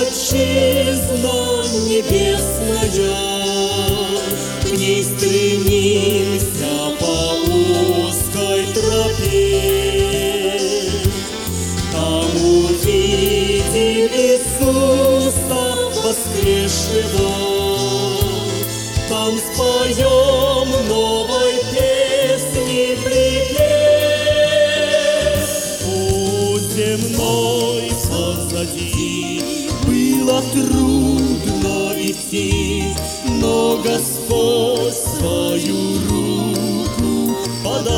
отчизна небесная, К ней по узкой тропе. Там увидим Иисуса воскресшего, Там споем земной позади было трудно идти, Но Господь свою руку подал.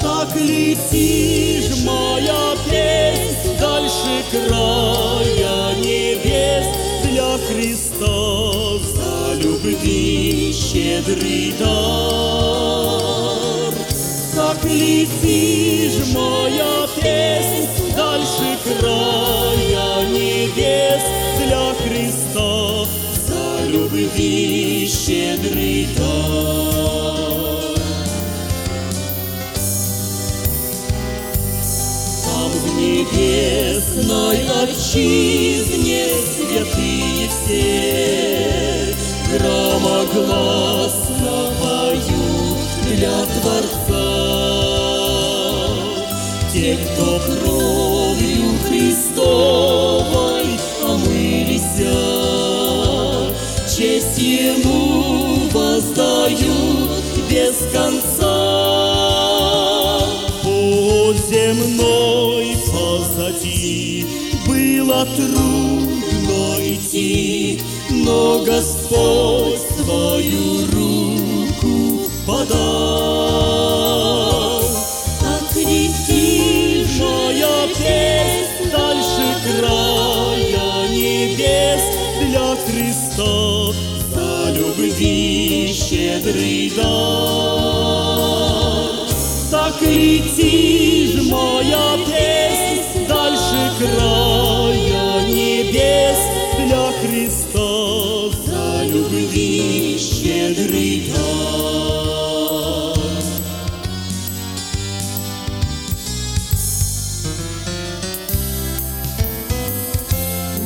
Так летишь, моя песнь, дальше края небес для Христа за любви щедрый дар. Летишь, моя песнь, дальше края небес для Христа за любви щедрый дар. Там в небесной отчизне святые все громогласно без конца. Путь земной позади было трудно идти, но Господь свою руку подал. Так летишь, моя песнь, дальше края небес для Христа за любви щедрый дар. Так летишь, моя песнь, дальше края небес для Христа за любви щедрый дар.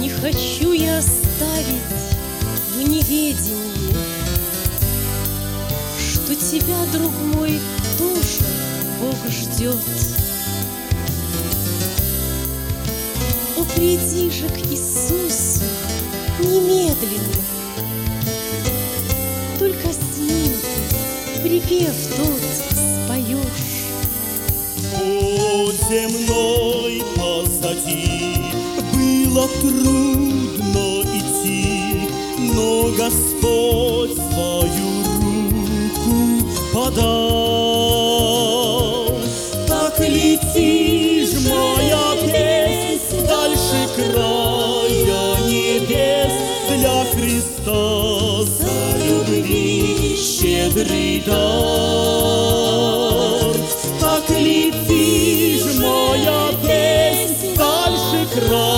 Не хочу я оставить в неведении, Что тебя, друг мой, тоже Бог ждет. О, приди же к Иисусу немедленно, Только с Ним припев тот споешь. Путь земной позади было трудно Господь свою руку подал. Так лети, ж моя песнь, дальше края небес для Христа за любви щедрый дар. Так лети, ж моя песнь, дальше края